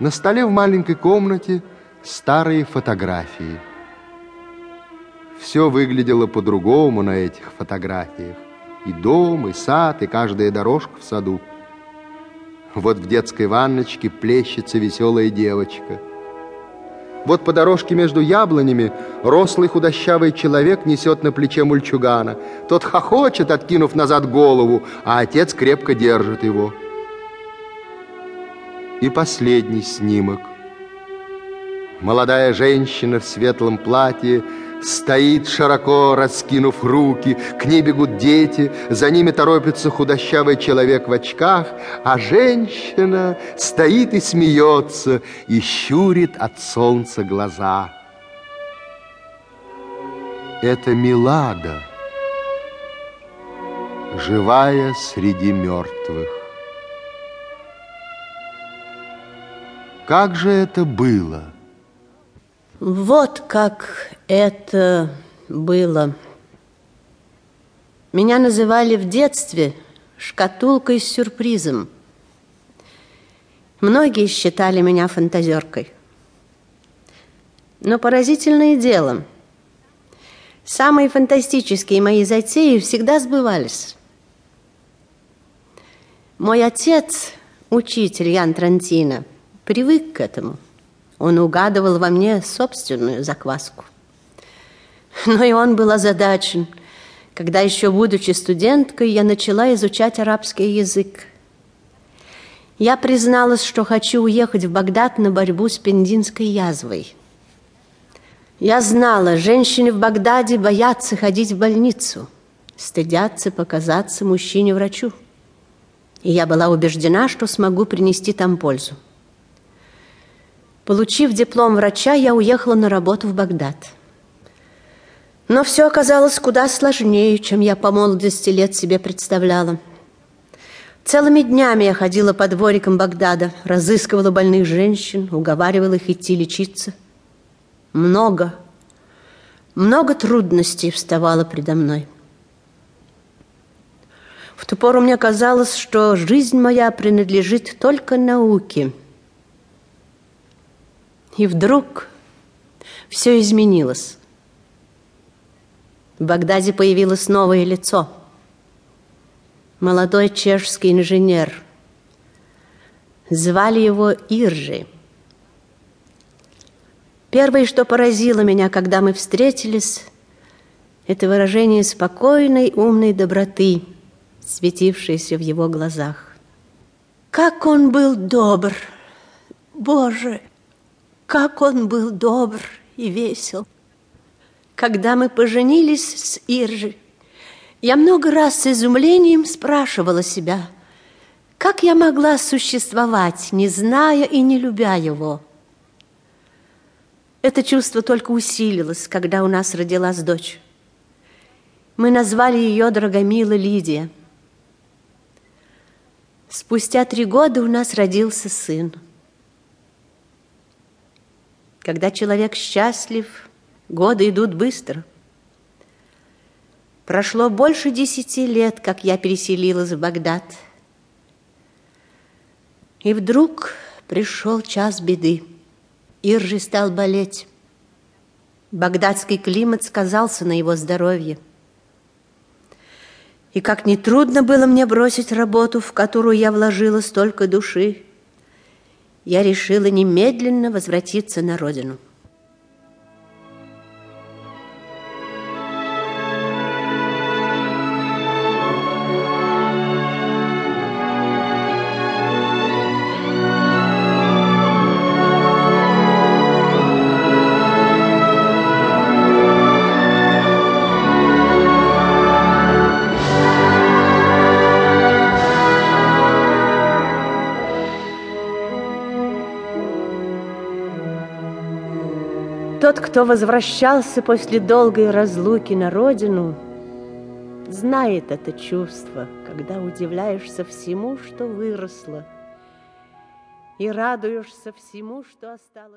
На столе в маленькой комнате старые фотографии. Все выглядело по-другому на этих фотографиях. И дом, и сад, и каждая дорожка в саду. Вот в детской ванночке плещется веселая девочка. Вот по дорожке между яблонями рослый худощавый человек несет на плече мульчугана. Тот хохочет, откинув назад голову, а отец крепко держит его. И последний снимок. Молодая женщина в светлом платье Стоит широко, раскинув руки, к ней бегут дети, за ними торопится худощавый человек в очках, а женщина стоит и смеется, и щурит от солнца глаза. Это Милада, живая среди мертвых. Как же это было? Вот как это было. Меня называли в детстве шкатулкой с сюрпризом. Многие считали меня фантазеркой. Но поразительное дело. Самые фантастические мои затеи всегда сбывались. Мой отец, учитель Ян Трантино, привык к этому – он угадывал во мне собственную закваску. Но и он был озадачен, когда еще будучи студенткой, я начала изучать арабский язык. Я призналась, что хочу уехать в Багдад на борьбу с пендинской язвой. Я знала, женщины в Багдаде боятся ходить в больницу, стыдятся показаться мужчине-врачу. И я была убеждена, что смогу принести там пользу. Получив диплом врача, я уехала на работу в Багдад. Но все оказалось куда сложнее, чем я по молодости лет себе представляла. Целыми днями я ходила по дворикам Багдада, разыскивала больных женщин, уговаривала их идти лечиться. Много, много трудностей вставало предо мной. В ту пору мне казалось, что жизнь моя принадлежит только науке – и вдруг все изменилось. В Багдаде появилось новое лицо. Молодой чешский инженер. Звали его Иржи. Первое, что поразило меня, когда мы встретились, это выражение спокойной, умной доброты, светившееся в его глазах. Как он был добр! Боже! Как он был добр и весел. Когда мы поженились с Иржей, я много раз с изумлением спрашивала себя, как я могла существовать, не зная и не любя его. Это чувство только усилилось, когда у нас родилась дочь. Мы назвали ее Драгомила Лидия. Спустя три года у нас родился сын – когда человек счастлив, годы идут быстро. Прошло больше десяти лет, как я переселилась в Багдад. И вдруг пришел час беды. Иржи стал болеть. Багдадский климат сказался на его здоровье. И как нетрудно было мне бросить работу, в которую я вложила столько души, я решила немедленно возвратиться на родину. Тот, кто возвращался после долгой разлуки на родину, знает это чувство, когда удивляешься всему, что выросло, и радуешься всему, что осталось.